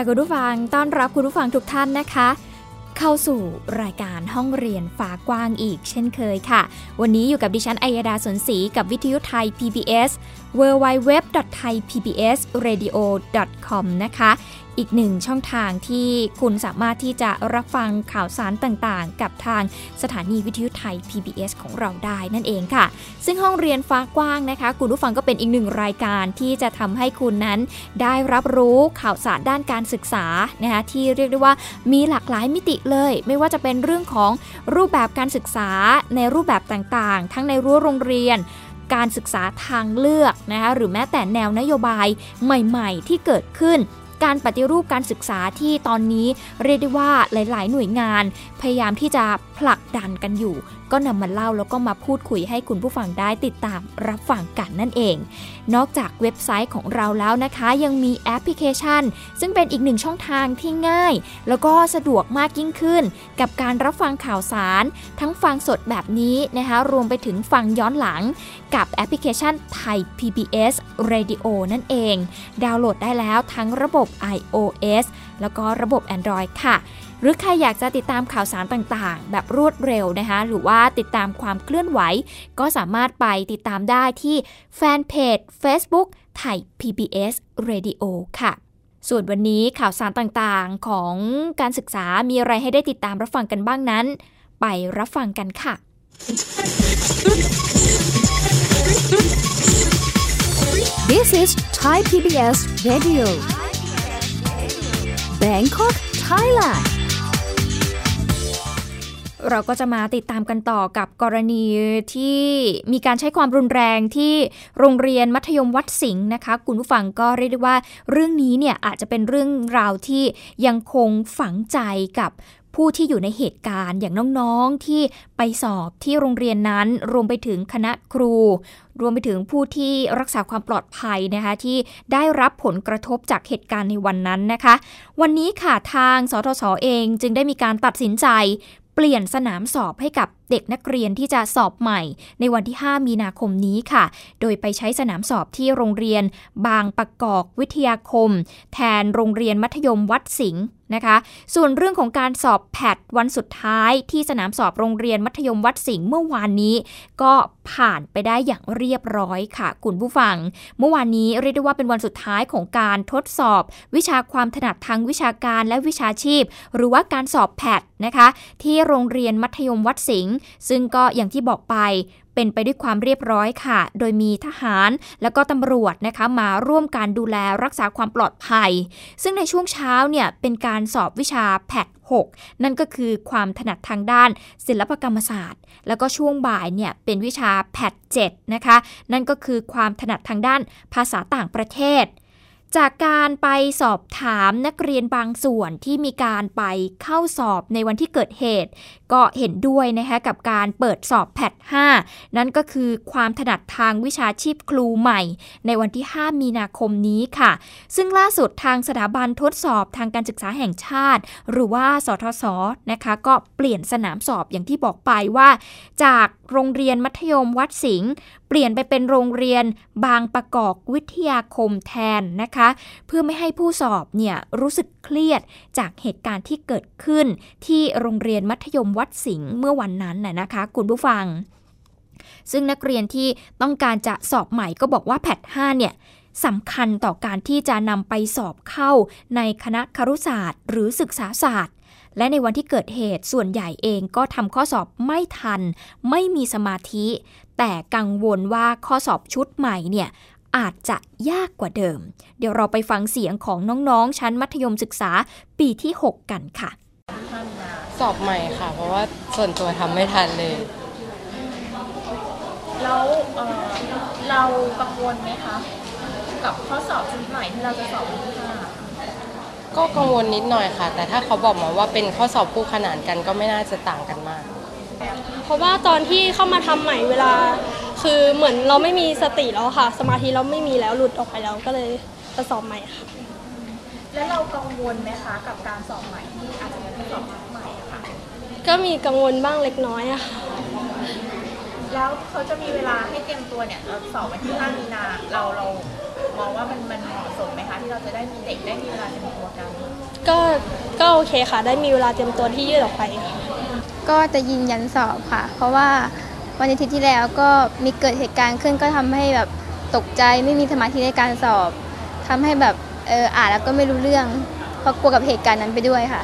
ค่ะคุณผู้ฟังต้อนรับคุณผู้ฟังทุกท่านนะคะ เข้าสู่รายการห้องเรียนฝากว้างอีกเช่นเคยค่ะ วันนี้อยู่กับดิฉันอัยดาสนศรีกับวิทยุไทย PBS www.thaipbsradio.com นะคะอีกหนึ่งช่องทางที่คุณสามารถที่จะรับฟังข่าวสารต่างๆ กับทางสถานีวิทยุไทย PBS ของเราได้นั่นเองค่ะ ซึ่งห้องเรียนฟ้ากว้างนะคะ คุณผู้ฟังก็เป็นอีกหนึ่งรายการที่จะทำให้คุณนั้นได้รับรู้ข่าวสารด้านการศึกษานะคะที่เรียกได้ว่ามีหลากหลายมิติเลย ไม่ว่าจะเป็นเรื่องของรูปแบบการศึกษาในรูปแบบต่างๆ ทั้งในรั้วโรงเรียนการศึกษาทางเลือกนะคะหรือแม้แต่แนวนโยบายใหม่ ๆ ที่เกิดขึ้น การปฏิรูปการศึกษาที่ตอนนี้เรียกได้ว่าหลาย ๆ หน่วยงาน พยายามที่จะผลักดันกันอยู่ ก็นำมาเล่าแล้วก็มาพูดคุยให้คุณผู้ฟังได้ติดตามรับฟังกันนั่นเอง นอกจากเว็บไซต์ของเราแล้วนะคะ ยังมีแอปพลิเคชัน ซึ่งเป็นอีกหนึ่งช่องทางที่ง่าย แล้วก็สะดวกมากยิ่งขึ้น กับการรับฟังข่าวสาร ทั้งฟังสดแบบนี้นะคะ รวมไปถึงฟังย้อนหลัง กับแอปพลิเคชันไทย PBS Radio นั่นเอง ดาวน์โหลดได้แล้วทั้งระบบ iOS แล้วก็ระบบ Android ค่ะ หรือใครอยากจะติดตามข่าวสารต่างๆ แบบรวดเร็วนะคะ หรือว่าติดตามความเคลื่อนไหว ก็สามารถไปติดตามได้ที่แฟนเพจ Facebook ไทย PBS Radio ค่ะส่วนวันนี้ข่าวสารต่างๆของการศึกษามีอะไรให้ได้ติดตามรับฟังกันบ้างนั้น ไปรับฟังกันค่ะ This is Thai PBS Radio Bangkok Thailand เราก็จะมาติดตามกันต่อกับกรณีที่มีการใช้ความรุนแรงที่โรงเรียนมัธยมวัดสิงห์นะคะ คุณผู้ฟังก็เรียกได้ว่าเรื่องนี้เนี่ยอาจจะเป็นเรื่องราวที่ยังคงฝังใจกับ ผู้ที่อยู่ในเหตุการณ์อย่างน้องๆที่ไปสอบที่โรงเรียนนั้น รวมไปถึงคณะครู รวมไปถึงผู้ที่รักษาความปลอดภัยนะคะที่ได้รับผลกระทบจากเหตุการณ์ในวันนั้นนะคะ วันนี้ค่ะทางสทศเองจึงได้มีการตัดสินใจเปลี่ยนสนามสอบให้กับ เด็กนักเรียนที่จะสอบใหม่ ในวันที่ 5 มีนาคมนี้ค่ะ โดยไปใช้สนามสอบที่โรงเรียน บางประกอบวิทยาคม แทนโรงเรียนมัธยมวัดสิงห์นะคะ ส่วนเรื่องของการสอบแพทวันสุดท้ายที่สนามสอบโรงเรียนมัธยมวัดสิงห์เมื่อวานนี้ ก็ผ่านไปได้อย่างเรียบร้อยค่ะ คุณผู้ฟัง เมื่อวานนี้เรียกได้ว่าเป็นวันสุดท้ายของการทดสอบ วิชาความถนัดทางวิชาการและวิชาชีพ หรือว่าการสอบแพทนะคะ ที่โรงเรียนมัธยมวัดสิงห์ซึ่งก็อย่างที่บอกไปเป็นไปด้วยความเรียบร้อยค่ะ โดยมีทหารและก็ตำรวจนะคะมาร่วมการดูแลรักษาความปลอดภัย ซึ่งในช่วงเช้าเนี่ยเป็นการสอบวิชาแพท6นั่นก็คือความถนัดทางด้าน ศิลปกรรมศาสตร์ แล้วก็ช่วงบ่ายเนี่ยเป็นวิชาแพท7นะคะ นั่นก็คือความถนัดทางด้านภาษาต่างประเทศ จากการไปสอบถามนักเรียนบางส่วนที่มีการไปเข้าสอบในวันที่เกิดเหตุ ก็เห็นด้วยนะคะกับการเปิดสอบแพท5นั่นก็คือความถนัดทางวิชาชีพครูใหม่ ในวันที่ 5 มีนาคมนี้ค่ะ ซึ่งล่าสุดทางสถาบันทดสอบทางการศึกษาแห่งชาติ หรือว่าสทศนะคะก็เปลี่ยนสนามสอบอย่างที่บอกไปว่า จากโรงเรียนมัธยมวัดสิงห์ เปลี่ยนไปเป็นโรงเรียนบางประกอบวิทยาคมแทนนะคะ เพื่อไม่ให้ผู้สอบเนี่ยรู้สึกเครียดจากเหตุการณ์ที่เกิดขึ้นที่โรงเรียนมัธยมวัดสิงห์เมื่อวันนั้นน่ะนะคะ คุณผู้ฟัง ซึ่งนักเรียนที่ต้องการจะสอบใหม่ก็บอกว่าแพท5เนี่ยสำคัญต่อการที่จะนำไปสอบเข้าในคณะครุศาสตร์ หรือศึกษาศาสตร์ และในวันที่เกิดเหตุส่วนใหญ่เองก็ทำข้อสอบไม่ทัน ไม่มีสมาธิ แต่กังวลว่าข้อสอบชุดใหม่เนี่ยอาจจะยากกว่าเดิม เดี๋ยวเราไปฟังเสียงของน้องๆ ชั้นมัธยมศึกษาปีที่ 6 กันค่ะ สอบใหม่ค่ะ เพราะว่าส่วนตัวทำไม่ทันเลย แล้วเรากังวลไหมคะ กับข้อสอบชุดใหม่ที่เราจะสอบวันที่ห้าก็กังวลนิดหน่อยค่ะ แต่ถ้าเขาบอกมาว่าเป็นข้อสอบคู่ขนานกันก็ไม่น่าจะต่างกันมากเพ ราะว่าตอนที่เข้ามาทำใหม่เวลา คือเหมือนเราไม่มีสติแล้วค่ะ สมาธิเราไม่มีแล้วหลุดออกไปแล้วก็เลยจะสอบใหม่ค่ะ แล้วเรากังวลไหมคะกับการสอบใหม่ที่อาจจะเป็นข้อสอบชุดใหม่อะค่ะก็มีกังวลบ้างเล็กน้อยอะค่ะแล้วเขาจะมีเวลาให้เตรียมตัวเนี่ยเราสอบวันที่ 5 มีนาเราเรามองว่ามันมันเหมาะสมไหมคะที่เราจะได้มีเด็กได้มีเวลาเตรียมตัวกันก็ก็โอเคค่ะ ได้มีเวลาเตรียมตัวที่ยืดออกไปค่ะ ก็จะยืนยันสอบค่ะ เพราะว่าวันอาทิตย์ที่แล้วก็มีเกิดเหตุการณ์ขึ้นก็ทำให้แบบตกใจไม่มีสมาธิในการสอบทำให้แบบเอออ่านแล้วก็ไม่รู้เรื่องเพราะกลัวกับเหตุการณ์นั้นไปด้วยค่ะ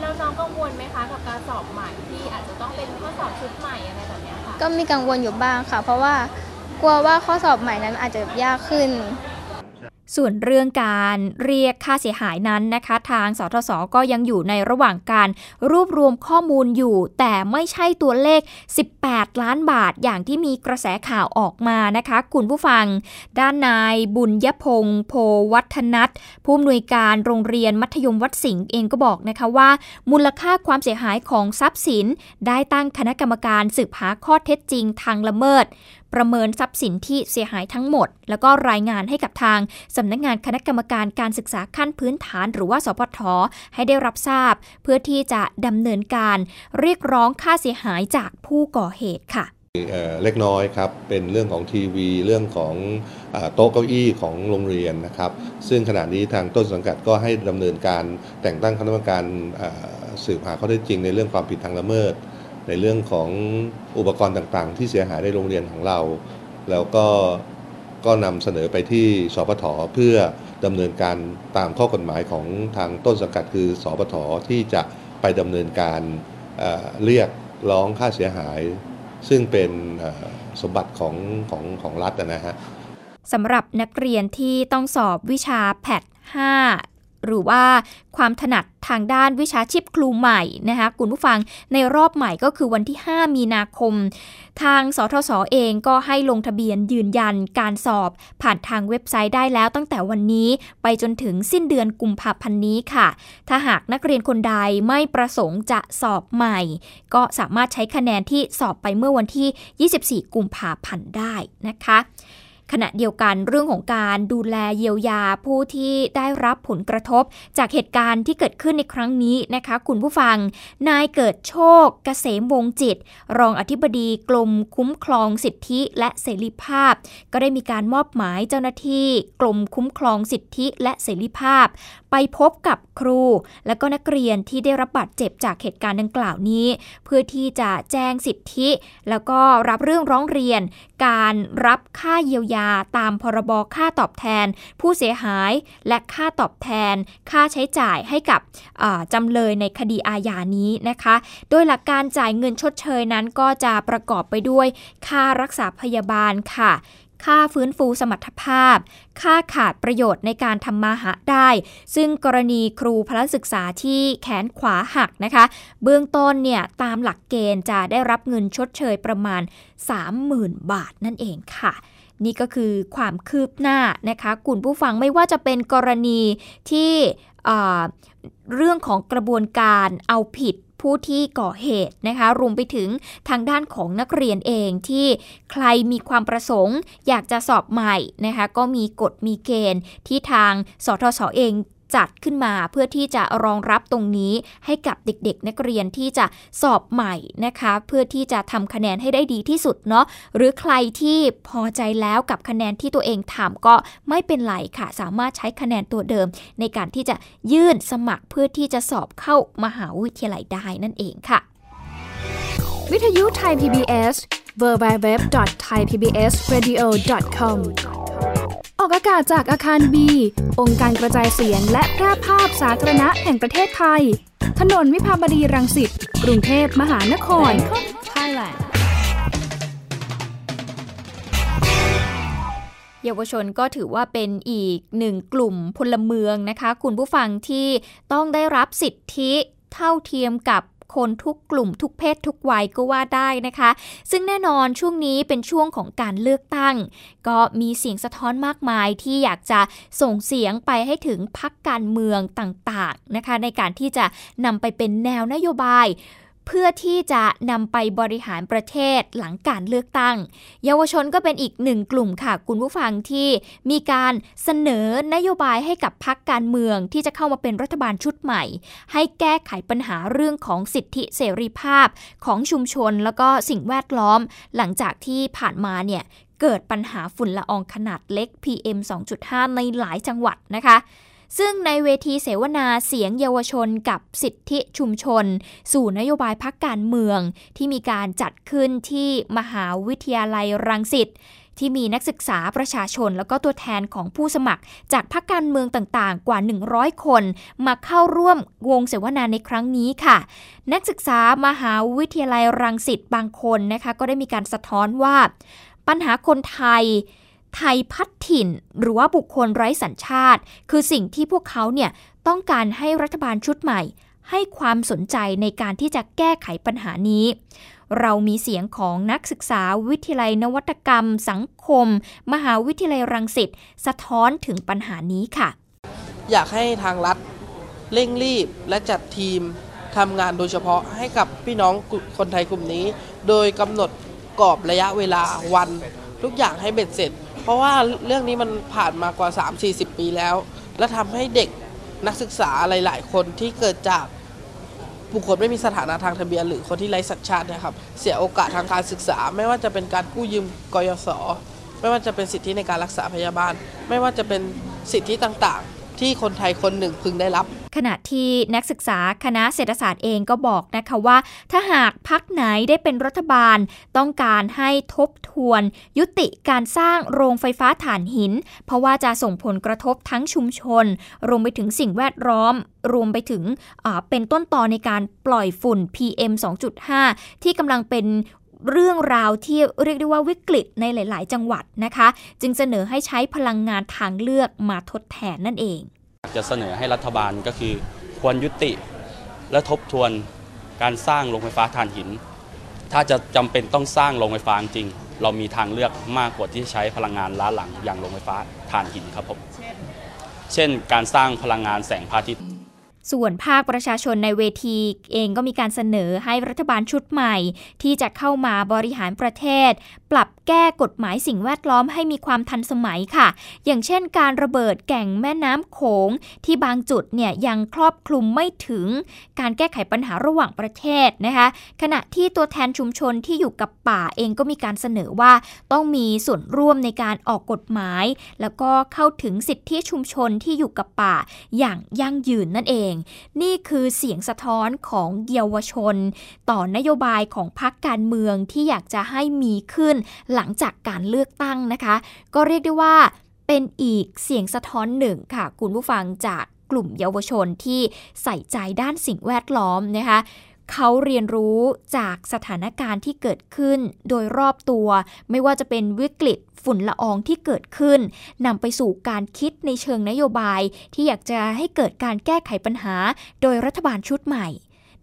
แล้วน้องกังวลไหมคะกับการสอบใหม่ที่อาจจะต้องเป็นข้อสอบชุดใหม่อะไรแบบเนี้ยค่ะก็มีกังวลอยู่บ้างค่ะ เพราะว่ากลัวว่าข้อสอบใหม่นั้นอาจจะยากขึ้น ส่วนเรื่องการเรียกค่าเสียหายนั้นนะคะ ทางสทศก็ยังอยู่ในระหว่างการรวบรวมข้อมูลอยู่ แต่ไม่ใช่ตัวเลข 18 ล้านบาทอย่างที่มีกระแสข่าวออกมานะคะ คุณผู้ฟัง ด้านนายบุญยพงศ์โพวัฒนัทผู้อำนวยการโรงเรียนมัธยมวัดสิงห์เองก็บอกนะคะว่า มูลค่าความเสียหายของทรัพย์สิน ได้ตั้งคณะกรรมการสืบหาข้อเท็จจริงทางละเมิดประเมินทรัพย์สินที่เสียหายทั้งหมด แล้วก็รายงานให้กับทางสำนักงานคณะกรรมการการศึกษาขั้นพื้นฐาน หรือว่าสพทให้ได้รับทราบ เพื่อที่จะดำเนินการเรียกร้องค่าเสียหายจากผู้ก่อเหตุค่ะเล็กน้อยครับ เป็นเรื่องของทีวีเรื่องของอโต๊ะเก้าอี้ของโรงเรียนนะครับ ซึ่งขณะนี้ทางต้นสังกัดก็ให้ดำเนินการแต่งตั้งคณะกรรมการสืบหาข้อเท็จจริงในเรื่องความผิดทางละเมิด ในเรื่องของอุปกรณ์ต่างๆ ที่เสียหายในโรงเรียนของเรา แล้วก็ก็นำเสนอไปที่สปทเพื่อดำเนินการตามข้อกฎหมายของทางต้นสังกัดคือสปทที่จะไปดำเนินการเเรียกร้องค่าเสียหาย ซึ่งเป็นสมบัติของของของรัฐนะฮะสำหรับนักเรียนที่ต้องสอบวิชาแพท5 หรือว่าความถนัดทางด้านวิชาชีพครูใหม่นะคะคุณผู้ฟังในรอบใหม่ก็คือวันที่ 5 มีนาคม ทางสทศเองก็ให้ลงทะเบียนยืนยันการสอบ ผ่านทางเว็บไซต์ได้แล้วตั้งแต่วันนี้ไปจนถึงสิ้นเดือนกุมภาพันธ์นี้ค่ะ ถ้าหากนักเรียนคนใดไม่ประสงค์จะสอบใหม่ ก็สามารถใช้คะแนนที่สอบไปเมื่อวันที่ 24 กุมภาพันธ์ได้นะคะ ขณะเดียวกันเรื่องของการดูแลเยียวยาผู้ที่ได้รับผลกระทบ จากเหตุการณ์ที่เกิดขึ้นในครั้งนี้นะคะ คุณผู้ฟัง นายเกิดโชคเกษมวงจิต รองอธิบดีกรมคุ้มครองสิทธิและเสรีภาพ ก็ได้มีการมอบหมายเจ้าหน้าที่กรมคุ้มครองสิทธิและเสรีภาพไปพบกับครู และก็นักเรียนที่ได้รับบาดเจ็บจากเหตุการณ์ดังกล่าวนี้ เพื่อที่จะแจ้งสิทธิ แล้วก็รับเรื่องร้องเรียน การรับค่าเยียวยาตามพรบค่าตอบแทน ผู้เสียหายและค่าตอบแทน ค่าใช้จ่ายให้กับจำเลยในคดีอาญานี้นะคะ โดยหลักการจ่ายเงินชดเชยนั้นก็จะประกอบไปด้วย ค่ารักษาพยาบาลค่ะ ค่าฟื้นฟูสมรรถภาพ ค่าขาดประโยชน์ในการทำมาหาได้ ซึ่งกรณีครูพละศึกษาที่แขนขวาหักนะคะ เบื้องต้นเนี่ยตามหลักเกณฑ์จะได้รับเงินชดเชยประมาณ 30,000 บาทนั่นเองค่ะนี่ก็คือความคืบหน้านะคะคุณผู้ฟังไม่ว่าจะเป็นกรณีที่เอ่อเรื่องของกระบวนการเอาผิด ผู้ที่ก่อเหตุนะคะรวมไปถึงทางด้านของนักเรียนเองที่ใครมีความประสงค์ อยากจะสอบใหม่นะคะก็มีกฎมีเกณฑ์ที่ทางสทศเอง จัดขึ้นมาเพื่อที่จะรองรับตรงนี้ให้กับเด็กๆ นักเรียนที่จะสอบใหม่นะคะ เพื่อที่จะทำคะแนนให้ได้ดีที่สุดเนาะหรือใครที่พอใจแล้วกับคะแนนที่ตัวเองทำก็ไม่เป็นไรค่ะ สามารถใช้คะแนนตัวเดิม ในการที่จะยื่นสมัครเพื่อที่จะสอบเข้ามหาวิทยาลัยได้นั่นเองค่ะ วิทยุไทย PBS www.thaipbsradio.com ออกอากาศจากอาคารบี องค์การกระจายเสียงและแพร่ภาพสาธารณะแห่งประเทศไทย ถนนวิภาวดีรังสิต กรุงเทพมหานคร Thailand เยาวชนก็ถือว่าเป็นอีกหนึ่งกลุ่มพลเมืองนะคะ คุณผู้ฟังที่ต้องได้รับสิทธิเท่าเทียมกับ คนทุกกลุ่มทุกเพศทุกวัยก็ว่าได้นะคะ ซึ่งแน่นอนช่วงนี้เป็นช่วงของการเลือกตั้ง ก็มีเสียงสะท้อนมากมายที่อยากจะส่งเสียงไปให้ถึงพักการเมืองต่างๆนะคะ ในการที่จะนำไปเป็นแนวนโยบาย เพื่อที่จะนำไปบริหารประเทศหลังการเลือกตั้ง เยาวชนก็เป็นอีกหนึ่งกลุ่มค่ะ คุณผู้ฟังที่มีการเสนอนโยบายให้กับพักการเมืองที่จะเข้ามาเป็นรัฐบาลชุดใหม่ ให้แก้ไขปัญหาเรื่องของสิทธิเสรีภาพของชุมชนแล้วก็สิ่งแวดล้อม หลังจากที่ผ่านมาเนี่ยเกิดปัญหาฝุ่นละอองขนาดเล็ก PM 2.5 ในหลายจังหวัดนะคะ ซึ่งในเวทีเสวนาเสียงเยาวชนกับสิทธิชุมชน สู่นโยบายพักการเมือง ที่มีการจัดขึ้นที่มหาวิทยาลัยรังสิตที่มีนักศึกษาประชาชน แล้วก็ตัวแทนของผู้สมัคร จากพรรคการเมืองต่างๆ กว่า 100 คน มาเข้าร่วมวงเสวนาในครั้งนี้ค่ะ นักศึกษามหาวิทยาลัยรังสิตบางคนนะคะ ก็ได้มีการสะท้อนว่า ปัญหาคนไทย ไทยพัดถิ่น หรือว่าบุคคลไร้สัญชาติ คือสิ่งที่พวกเขาเนี่ยต้องการให้รัฐบาลชุดใหม่ ให้ความสนใจในการที่จะแก้ไขปัญหานี้ เรามีเสียงของนักศึกษาวิทยาลัยนวัตกรรม สังคม มหาวิทยาลัยรังสิตสะท้อนถึงปัญหานี้ค่ะ อยากให้ทางรัฐเร่งรีบและจัดทีมทำงานโดยเฉพาะให้กับพี่น้องคนไทยกลุ่มนี้ โดยกำหนดกรอบระยะเวลาวัน ทุกอย่างให้เบ็ดเสร็จ เพราะว่าเรื่องนี้มันผ่านมากว่า 3-40 ปีแล้ว และทำให้เด็กนักศึกษาหลาย ๆ คนที่เกิดจากบุคคลไม่มีสถานะทางทะเบียน หรือคนที่ไร้สัญชาตินะครับ เสียโอกาสทางการศึกษา ไม่ว่าจะเป็นการกู้ยืมกยศไม่ว่าจะเป็นสิทธิในการรักษาพยาบาล ไม่ว่าจะเป็นสิทธิต่าง ๆ ที่คนไทยคนหนึ่งพึงได้รับ ขณะที่นักศึกษาคณะเศรษฐศาสตร์เองก็บอกนะคะว่า ถ้าหากพักไหนได้เป็นรัฐบาล ต้องการให้ทบทวน ยุติการสร้างโรงไฟฟ้าถ่านหิน เพราะว่าจะส่งผลกระทบทั้งชุมชน รวมไปถึงสิ่งแวดล้อม รวมไปถึงเป็นต้นตอในการปล่อยฝุ่น PM 2.5 ที่กำลังเป็น เรื่องราวที่เรียกได้ว่าวิกฤตในหลาย ๆ จังหวัดนะคะ จึงเสนอให้ใช้พลังงานทางเลือกมาทดแทนนั่นเอง จะเสนอให้รัฐบาลก็คือควรยุติและทบทวนการสร้างโรงไฟฟ้าถ่านหิน ถ้าจะจำเป็นต้องสร้างโรงไฟฟ้าจริง เรามีทางเลือกมากกว่าที่ใช้พลังงานล้าหลังอย่างโรงไฟฟ้าถ่านหินครับผม เช่น การสร้างพลังงานแสงพระอาทิตย์ ส่วนภาคประชาชนในเวทีเองก็มีการเสนอให้รัฐบาลชุดใหม่ ที่จะเข้ามาบริหารประเทศ ปรับแก้กฎหมายสิ่งแวดล้อมให้มีความทันสมัยค่ะ อย่างเช่นการระเบิดแก่งแม่น้ำโขง ที่บางจุดเนี่ยยังครอบคลุมไม่ถึง การแก้ไขปัญหาระหว่างประเทศนะคะ ขณะที่ตัวแทนชุมชนที่อยู่กับป่าเองก็มีการเสนอว่าต้องมีส่วนร่วมในการออกกฎหมาย แล้วก็เข้าถึงสิทธิชุมชนที่อยู่กับป่าอย่างยั่งยืนนั่นเองนี่คือเสียงสะท้อนของเยาวชน ต่อนโยบายของพรรคการเมืองที่อยากจะให้มีขึ้นหลังจากการเลือกตั้งนะคะ ก็เรียกได้ว่าเป็นอีกเสียงสะท้อนหนึ่งค่ะ คุณผู้ฟังจากกลุ่มเยาวชนที่ใส่ใจด้านสิ่งแวดล้อมนะคะ เขาเรียนรู้จากสถานการณ์ที่เกิดขึ้นโดยรอบตัว ไม่ว่าจะเป็นวิกฤตฝุ่นละอองที่เกิดขึ้นนำไปสู่การคิดในเชิงนโยบาย ที่อยากจะให้เกิดการแก้ไขปัญหา โดยรัฐบาลชุดใหม่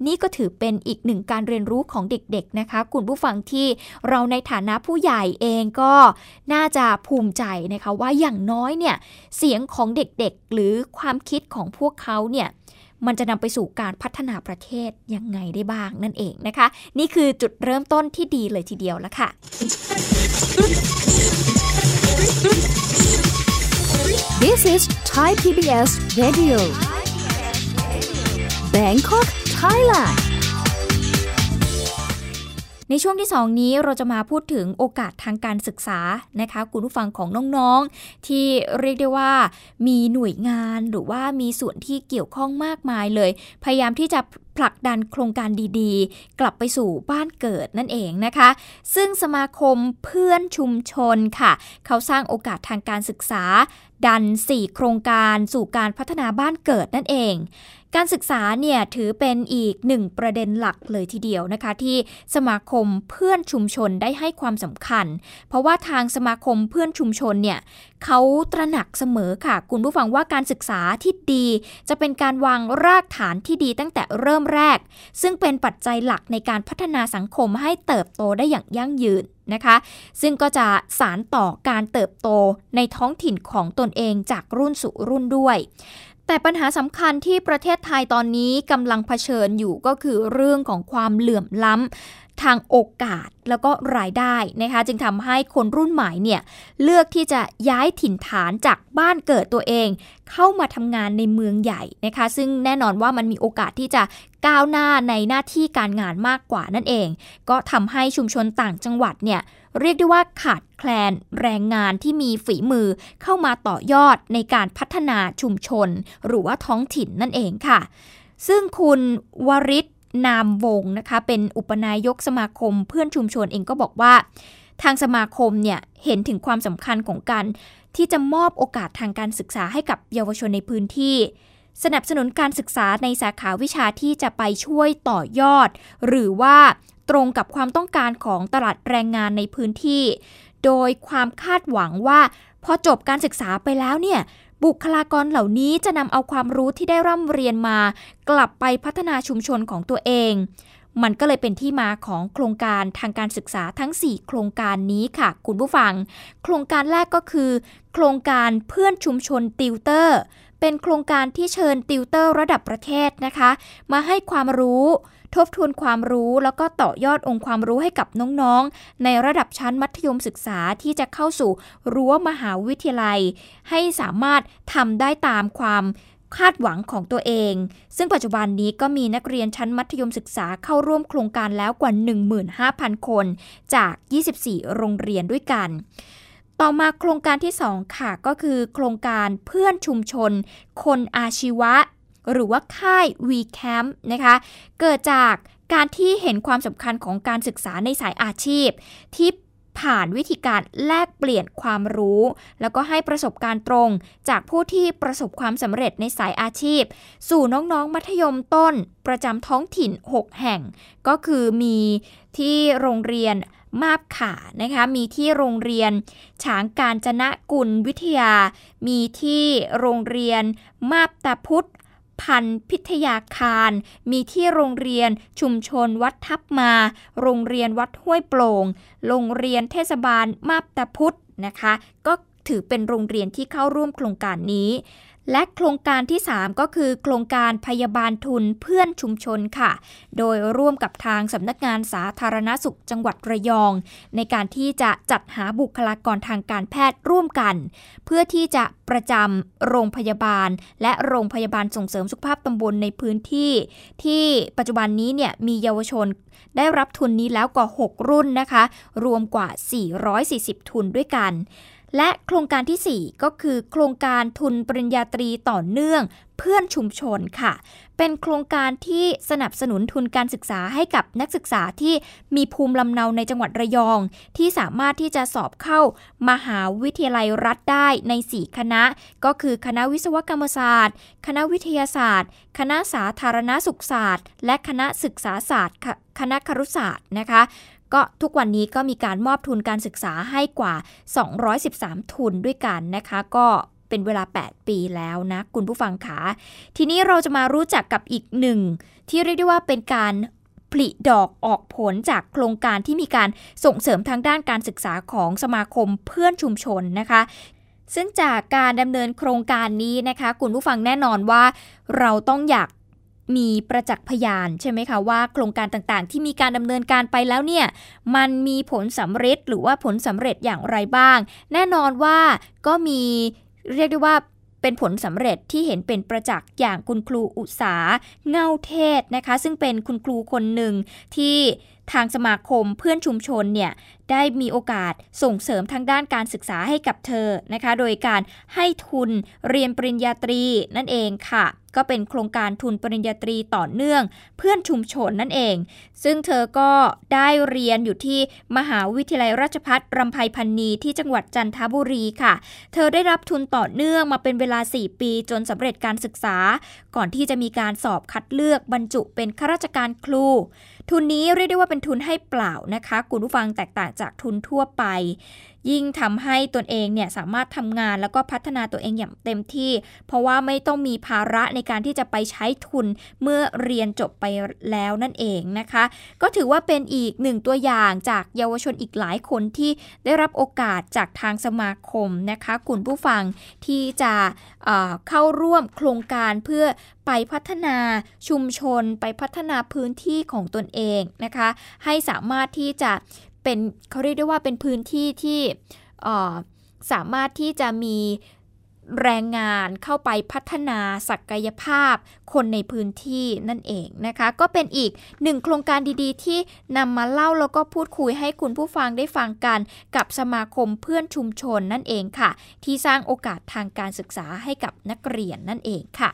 นี่ก็ถือเป็นอีกหนึ่งการเรียนรู้ของเด็กๆนะคะ คุณผู้ฟังที่เราในฐานะผู้ใหญ่เองก็น่าจะภูมิใจนะคะว่าอย่างน้อยเนี่ยเสียงของเด็กๆ หรือความคิดของพวกเขาเนี่ย มันจะนำไปสู่การพัฒนาประเทศยังไงได้บ้างนั่นเองนะคะ นี่คือจุดเริ่มต้นที่ดีเลยทีเดียวแล้วค่ะ This is Thai PBS Radio Bangkok Thailand ในช่วงที่ 2 นี้เราจะมาพูดถึงโอกาสทางการศึกษานะคะคุณผู้ฟังของน้องๆ ที่เรียกได้ว่า มีหน่วยงานหรือว่ามีส่วนที่เกี่ยวข้องมากมายเลย พยายามที่จะผลักดันโครงการดีๆ กลับไปสู่บ้านเกิดนั่นเองนะคะ ซึ่งสมาคมเพื่อนชุมชนค่ะ เขาสร้างโอกาสทางการศึกษา ดัน 4 โครงการสู่การพัฒนาบ้านเกิดนั่นเอง การศึกษาเนี่ยถือเป็นอีกหนึ่งประเด็นหลักเลยทีเดียวนะคะ ที่สมาคมเพื่อนชุมชนได้ให้ความสำคัญ เพราะว่าทางสมาคมเพื่อนชุมชนเนี่ยเขาตระหนักเสมอค่ะ คุณผู้ฟังว่าการศึกษาที่ดี จะเป็นการวางรากฐานที่ดีตั้งแต่เริ่มแรก ซึ่งเป็นปัจจัยหลักในการพัฒนาสังคมให้เติบโตได้อย่างยั่งยืนนะคะ ซึ่งก็จะสารต่อการเติบโตในท้องถิ่นของตนเองจากรุ่นสู่รุ่นด้วย แต่ปัญหาสำคัญที่ประเทศไทยตอนนี้กำลังเผชิญอยู่ก็คือเรื่องของความเหลื่อมล้ำทางโอกาสแล้วก็รายได้นะคะ จึงทำให้คนรุ่นใหม่เนี่ยเลือกที่จะย้ายถิ่นฐานจากบ้านเกิดตัวเอง เข้ามาทำงานในเมืองใหญ่นะคะ ซึ่งแน่นอนว่ามันมีโอกาสที่จะก้าวหน้าในหน้าที่การงานมากกว่านั่นเอง ก็ทำให้ชุมชนต่างจังหวัดเนี่ย เรียกได้ว่าขาดแคลนแรงงานที่มีฝีมือเข้ามาต่อยอดในการพัฒนาชุมชน หรือว่าท้องถิ่นนั่นเองค่ะ ซึ่งคุณวริศนามวงนะคะเป็นอุปนายกสมาคมเพื่อนชุมชนเองก็บอกว่า ทางสมาคมเนี่ยเห็นถึงความสำคัญของการที่จะมอบโอกาสทางการศึกษาให้กับเยาวชนในพื้นที่ สนับสนุนการศึกษาในสาขาวิชาที่จะไปช่วยต่อยอด หรือว่าตรงกับความต้องการของตลาดแรงงานในพื้นที่ โดยความคาดหวังว่า พอจบการศึกษาไปแล้วเนี่ย บุคลากรเหล่านี้จะนำเอาความรู้ที่ได้ร่ำเรียนมา กลับไปพัฒนาชุมชนของตัวเอง มันก็เลยเป็นที่มาของโครงการทางการศึกษาทั้ง 4 โครงการนี้ค่ะ คุณผู้ฟัง โครงการแรกก็คือ โครงการเพื่อนชุมชนติวเตอร์ เป็นโครงการที่เชิญติวเตอร์ระดับประเทศนะคะ มาให้ความรู้ ทบทวนความรู้แล้วก็ต่อยอดองค์ความรู้ให้กับน้องๆ ในระดับชั้นมัธยมศึกษาที่จะเข้าสู่รั้วมหาวิทยาลัย ให้สามารถทำได้ตามความคาดหวังของตัวเอง ซึ่งปัจจุบันนี้ก็มีนักเรียนชั้นมัธยมศึกษาเข้าร่วมโครงการแล้วกว่า 15,000 คน จาก 24 โรงเรียนด้วยกัน ต่อมาโครงการที่ 2 ค่ะ ก็คือโครงการเพื่อนชุมชน คนอาชีวะ หรือว่าค่าย VCamp นะคะ เกิดจากการที่เห็นความสำคัญของการศึกษาในสายอาชีพ ที่ ผ่านวิธีการแลกเปลี่ยนความรู้ แล้วก็ให้ประสบการณ์ตรง จากผู้ที่ประสบความสำเร็จในสายอาชีพ สู่น้องๆมัธยมต้นประจำท้องถิ่น 6 แห่ง ก็คือมีที่โรงเรียนมาบขานะคะ มีที่โรงเรียน ฉางการจนะกุลวิทยา มีที่โรงเรียนมาบตาพุธ พันพิทยาคาร มีที่โรงเรียนชุมชนวัดทับมา โรงเรียนวัดห้วยโปร่ง โรงเรียนเทศบาลมาบตาพุธนะคะ ก็ถือเป็นโรงเรียนที่เข้าร่วมโครงการนี้ และโครงการที่ 3 ก็คือ โครงการพยาบาลทุนเพื่อนชุมชนค่ะ โดยร่วมกับทางสำนักงานสาธารณสุขจังหวัดระยอง ในการที่จะจัดหาบุคลากรทางการแพทย์ร่วมกัน เพื่อที่จะประจำโรงพยาบาล และโรงพยาบาลส่งเสริมสุขภาพตำบลในพื้นที่ ที่ปัจจุบันนี้เนี่ยมีเยาวชนได้รับทุนนี้แล้วกว่า 6 รุ่นนะคะ รวมกว่า 440 ทุนด้วยกัน และโครงการที่ 4 ก็คือโครงการทุนปริญญาตรีต่อเนื่องเพื่อนชุมชนค่ะ เป็นโครงการที่สนับสนุนทุนการศึกษาให้กับนักศึกษาที่มีภูมิลำเนาในจังหวัดระยอง ที่สามารถที่จะสอบเข้ามหาวิทยาลัยรัฐได้ใน 4 คณะ ก็คือคณะวิศวกรรมศาสตร์ คณะวิทยาศาสตร์ คณะสาธารณสุขศาสตร์ และคณะศึกษาศาสตร์คณะครุศาสตร์นะคะ ก็ทุกวันนี้ก็มีการมอบทุนการศึกษาให้กว่า 213 ทุนด้วยกันนะคะก็เป็นเวลา 8 ปีแล้วนะ คุณผู้ฟังขาทีนี้เราจะมารู้จักกับอีกหนึ่ง ที่เรียกได้ว่าเป็นการผลิดอกออกผลจากโครงการที่มีการส่งเสริมทางด้านการศึกษาของสมาคมเพื่อนชุมชนนะคะ ซึ่งจากการดำเนินโครงการนี้นะคะ คุณผู้ฟังแน่นอนว่า เราต้องอยาก มีประจักษ์พยานใช่ไหมคะว่าโครงการต่างๆ ที่มีการดำเนินการไปแล้วเนี่ยมันมีผลสำเร็จหรือว่าผลสำเร็จอย่างไรบ้าง แน่นอนว่าก็มีเรียกได้ว่าเป็นผลสำเร็จที่เห็นเป็นประจักษ์อย่างคุณครูอุสาเงาเทศนะคะ ซึ่งเป็นคุณครูคนหนึ่งที่ทางสมาคมเพื่อนชุมชนเนี่ยได้มีโอกาสส่งเสริมทางด้านการศึกษาให้กับเธอนะคะ โดยการให้ทุนเรียนปริญญาตรีนั่นเองค่ะ ก็เป็นโครงการทุนปริญญาตรีต่อเนื่อง เพื่อนชุมชนนั่นเอง ซึ่งเธอก็ได้เรียนอยู่ที่มหาวิทยาลัยราชภัฏรำไพพันนีที่จังหวัดจันทบุรีค่ะ เธอได้รับทุนต่อเนื่องมาเป็นเวลา 4 ปีจนสำเร็จการศึกษา ก่อนที่จะมีการสอบคัดเลือกบรรจุเป็นข้าราชการครู ทุนนี้เรียกได้ว่าเป็นทุนให้เปล่านะคะ คุณผู้ฟังแตกต่างจากทุนทั่วไป ยิ่งทำให้ตนเองเนี่ยสามารถทำงานแล้วก็พัฒนาตัวเองอย่างเต็มที่ เพราะว่าไม่ต้องมีภาระในการที่จะไปใช้ทุนเมื่อเรียนจบไปแล้วนั่นเองนะคะ ก็ถือว่าเป็นอีกหนึ่งตัวอย่างจากเยาวชนอีกหลายคนที่ได้รับโอกาสจากทางสมาคมนะคะคุณผู้ฟังที่จะเเข้าร่วมโครงการเพื่อไปพัฒนาชุมชน ไปพัฒนาพื้นที่ของตนเองนะคะ ให้สามารถที่จะ เป็นเขาเรียกได้ว่าเป็นพื้นที่ที่สามารถที่จะมีแรงงานเข้าไปพัฒนาศักยภาพคนในพื้นที่นั่นเองนะคะ ก็เป็นอีกหนึ่งโครงการดีๆ ที่นำมาเล่าแล้วก็พูดคุยให้คุณผู้ฟังได้ฟังกัน กับสมาคมเพื่อนชุมชนนั่นเองค่ะ ที่สร้างโอกาสทางการศึกษาให้กับนักเรียนนั่นเองค่ะ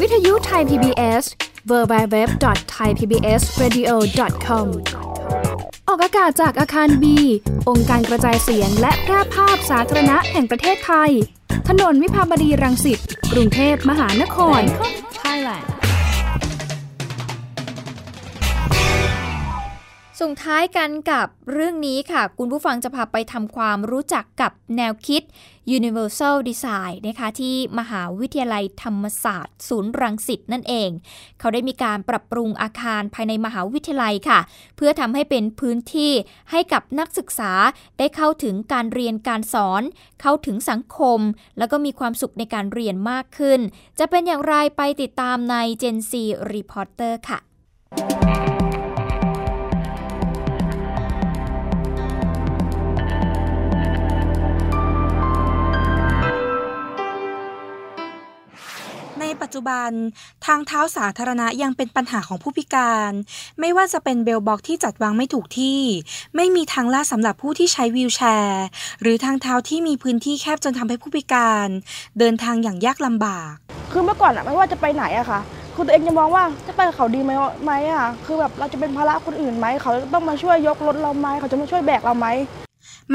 วิทยุไทย PBS www.thaipbsradio.com ออกอากาศจากอาคารบี องค์การกระจายเสียงและแพร่ภาพสาธารณะแห่งประเทศไทย ถนนวิภาวดีรังสิต กรุงเทพมหานคร Thailand ส่งท้ายกันกับเรื่องนี้ค่ะ คุณผู้ฟังจะพาไปทำความรู้จักกับแนวคิด Universal Design นะคะที่มหาวิทยาลัยธรรมศาสตร์ ศูนย์รังสิตนั่นเอง เขาได้มีการปรับปรุงอาคารภายในมหาวิทยาลัยค่ะ เพื่อทำให้เป็นพื้นที่ให้กับนักศึกษาได้เข้าถึงการเรียนการสอน เข้าถึงสังคม แล้วก็มีความสุขในการเรียนมากขึ้น จะเป็นอย่างไรไปติดตามใน Gen Z Reporter ค่ะ ปัจจุบัน ทางเท้าสาธารณะยังเป็นปัญหาของผู้พิการ ไม่ว่าจะเป็นเบลบ็อกที่จัดวางไม่ถูกที่ ไม่มีทางลาดสำหรับผู้ที่ใช้วีลแชร์ หรือทางเท้าที่มีพื้นที่แคบจนทำให้ผู้พิการ เดินทางอย่างยากลำบาก คือเมื่อก่อนอะไม่ว่าจะไปไหนอะค่ะคือตัวเองจะมองว่าจะไปกับเขาดีไหมไหมอะคือแบบเราจะเป็นภาระคนอื่นไหมเขาต้องมาช่วยยกรถเราไหมเขาจะมาช่วยแบกเราไหม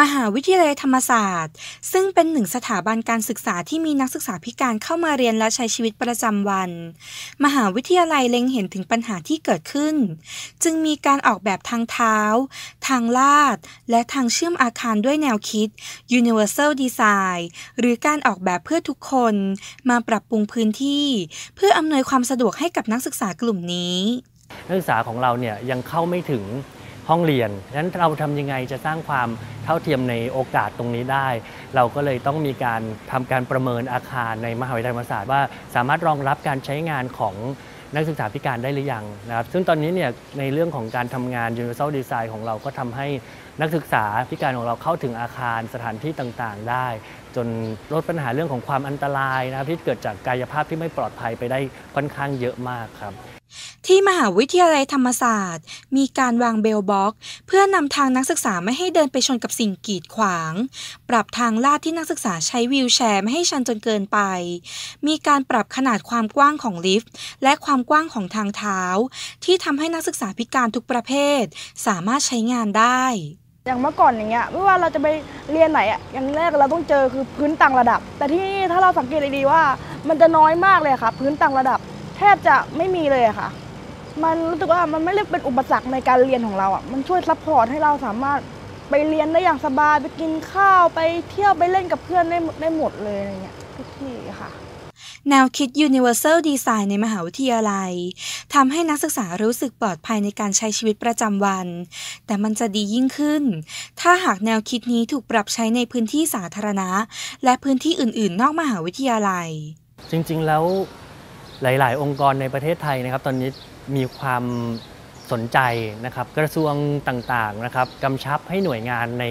มหาวิทยาลัยธรรมศาสตร์ ซึ่งเป็นหนึ่งสถาบันการศึกษาที่มีนักศึกษาพิการเข้ามาเรียนและใช้ชีวิตประจำวัน มหาวิทยาลัยเล็งเห็นถึงปัญหาที่เกิดขึ้น จึงมีการออกแบบทางเท้า ทางลาด และทางเชื่อมอาคารด้วยแนวคิด Universal Design หรือการออกแบบเพื่อทุกคน มาปรับปรุงพื้นที่ เพื่ออำนวยความสะดวกให้กับนักศึกษากลุ่มนี้ นักศึกษาของเราเนี่ยยังเข้าไม่ถึง ห้องเรียนฉะนั้นเราทำยังไงจะสร้างความเท่าเทียมในโอกาสตรงนี้ได้ เราก็เลยต้องมีการทำการประเมินอาคารในมหาวิทยาลัยธรรมศาสตร์ว่าสามารถรองรับการใช้งานของนักศึกษาพิการได้หรือยังนะครับซึ่งตอนนี้เนี่ยในเรื่องของการทำงาน Universal Design ของเราก็ทำให้นักศึกษาพิการของเราเข้าถึงอาคารสถานที่ต่างๆ ได้ จนลดปัญหาเรื่องของความอันตรายนะครับที่เกิดจากกายภาพที่ไม่ปลอดภัยไปได้ค่อนข้างเยอะมากครับ ที่มหาวิทยาลัยธรรมศาสตร์ มีการวางเบลบ็อก เพื่อนำทางนักศึกษาไม่ให้เดินไปชนกับสิ่งกีดขวาง ปรับทางลาดที่นักศึกษาใช้วีลแชร์ไม่ให้ชันจนเกินไป มีการปรับขนาดความกว้างของลิฟต์ และความกว้างของทางเท้า ที่ทำให้นักศึกษาพิการทุกประเภท สามารถใช้งานได้อย่างเมื่อก่อนอย่างเงี้ยไม่ว่าเราจะไปเรียนไหนอะอย่างแรกเราต้องเจอคือพื้นต่างระดับ แต่ที่นี่ถ้าเราสังเกตดีๆว่า มันจะน้อยมากเลยค่ะ พื้นต่างระดับ แทบจะไม่มีเลยค่ะ มันรู้สึกว่ามันไม่ได้เป็นอุปสรรคในการเรียนของเราอะ มันช่วย support ให้เราสามารถไปเรียนได้อย่างสบายไปกินข้าวไปเที่ยวไปเล่นกับเพื่อนได้ได้หมดเลยอะไรเงี้ยทุกที่ค่ะ แนวคิด Universal Design ในมหาวิทยาลัยทำให้นักศึกษารู้สึกปลอดภัยในการใช้ชีวิตประจำวัน แต่มันจะดียิ่งขึ้น ถ้าหากแนวคิดนี้ถูกปรับใช้ในพื้นที่สาธารณะ และพื้นที่อื่น ๆ นอกมหาวิทยาลัย จริง ๆ แล้วหลาย ๆ องค์กรในประเทศไทยนะครับ ตอนนี้ มีความสนใจนะครับกระทรวงต่างๆนะครับกำชับให้หน่วยงานใน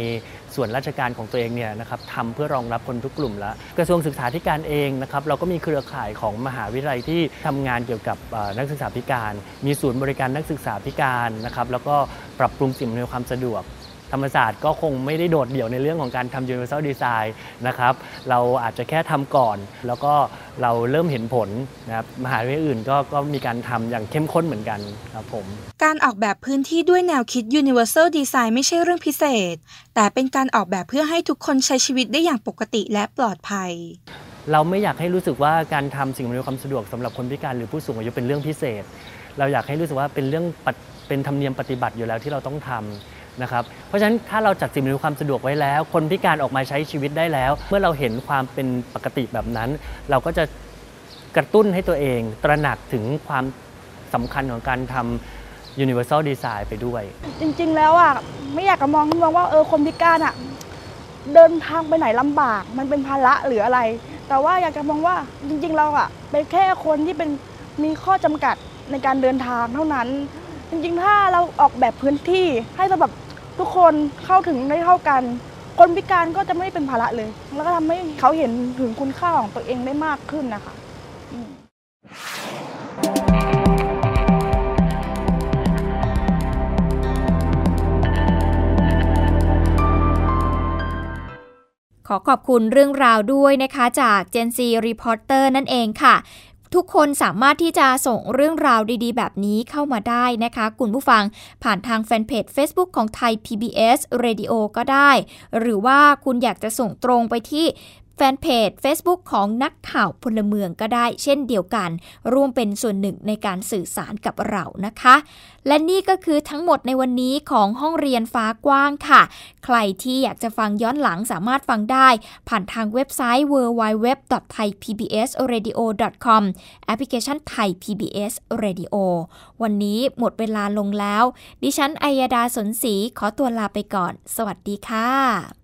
ส่วนราชการของตัวเองเนี่ยนะครับทำเพื่อรองรับคนทุกกลุ่มแล้ว กระทรวงศึกษาธิการเองนะครับเราก็มีเครือข่ายของมหาวิทยาลัยที่ทำงานเกี่ยวกับนักศึกษาพิการ มีศูนย์บริการนักศึกษาพิการนะครับแล้วก็ปรับปรุงสิ่งอำนวยความสะดวก ธรรมศาสตร์ก็คงไม่ได้โดดเดี่ยวในเรื่องของการทำ universal design นะครับเราอาจจะแค่ทำก่อน แล้วก็เราเริ่มเห็นผลนะครับมหาวิทยาลัยอื่นก็ก็มีการทำอย่างเข้มข้นเหมือนกันครับผม การออกแบบพื้นที่ด้วยแนวคิด universal design ไม่ใช่เรื่องพิเศษ แต่เป็นการออกแบบเพื่อให้ทุกคนใช้ชีวิตได้อย่างปกติและปลอดภัยเราไม่อยากให้รู้สึกว่าการทำสิ่งอำนวยความสะดวกสำหรับคนพิการหรือผู้สูงอายุเป็นเรื่องพิเศษ เราอยากให้รู้สึกว่าเป็นเรื่องปฏิเป็นธรรมเนียมปฏิบัติอยู่แล้วที่เราต้องทำ นะครับเพราะฉะนั้นถ้าเราจัดสิ่งอำนวยความสะดวกไว้แล้ว คนพิการออกมาใช้ชีวิตได้แล้ว เมื่อเราเห็นความเป็นปกติแบบนั้น เราก็จะกระตุ้นให้ตัวเอง ตระหนักถึงความสำคัญของการทำ universal design ไปด้วย จริงๆแล้วอะไม่อยากจะมองมองว่าเออคนพิการอะเดินทางไปไหนลำบาก มันเป็นภาระหรืออะไร แต่ว่าอยากจะมองว่าจริง ๆ เราอะเป็นแค่คนที่เป็นมีข้อจำกัดในการเดินทางเท่านั้น จริงๆ ถ้าเราออกแบบพื้นที่ให้สำหรับ ทุกคนเข้าถึงได้เท่ากัน คนพิการก็จะไม่เป็นภาระเลย แล้วก็ทำให้เขาเห็นถึงคุณค่าของตัวเองได้มากขึ้นนะคะขอขอบคุณเรื่องราวด้วยนะคะจาก Gen Z Reporter นั่นเองค่ะ ทุกคนสามารถที่จะส่งเรื่องราวดีๆ แบบนี้เข้ามาได้นะคะ คุณผู้ฟังผ่านทางแฟนเพจ Facebook ของไทย PBS Radio ก็ได้ หรือว่าคุณอยากจะส่งตรงไปที่ แฟนเพจ Facebook ของนักข่าวพลเมืองก็ได้เช่นเดียวกัน ร่วมเป็นส่วนหนึ่งในการสื่อสารกับเรานะคะ และนี่ก็คือทั้งหมดในวันนี้ของห้องเรียนฟ้ากว้างค่ะ ใครที่อยากจะฟังย้อนหลังสามารถฟังได้ ผ่านทางเว็บไซต์ www.thaipbsradio.com แอปพลิเคชัน Thai PBS Radio วันนี้หมดเวลาลงแล้ว ดิฉันอัยดาสนศรีขอตัวลาไปก่อน สวัสดีค่ะ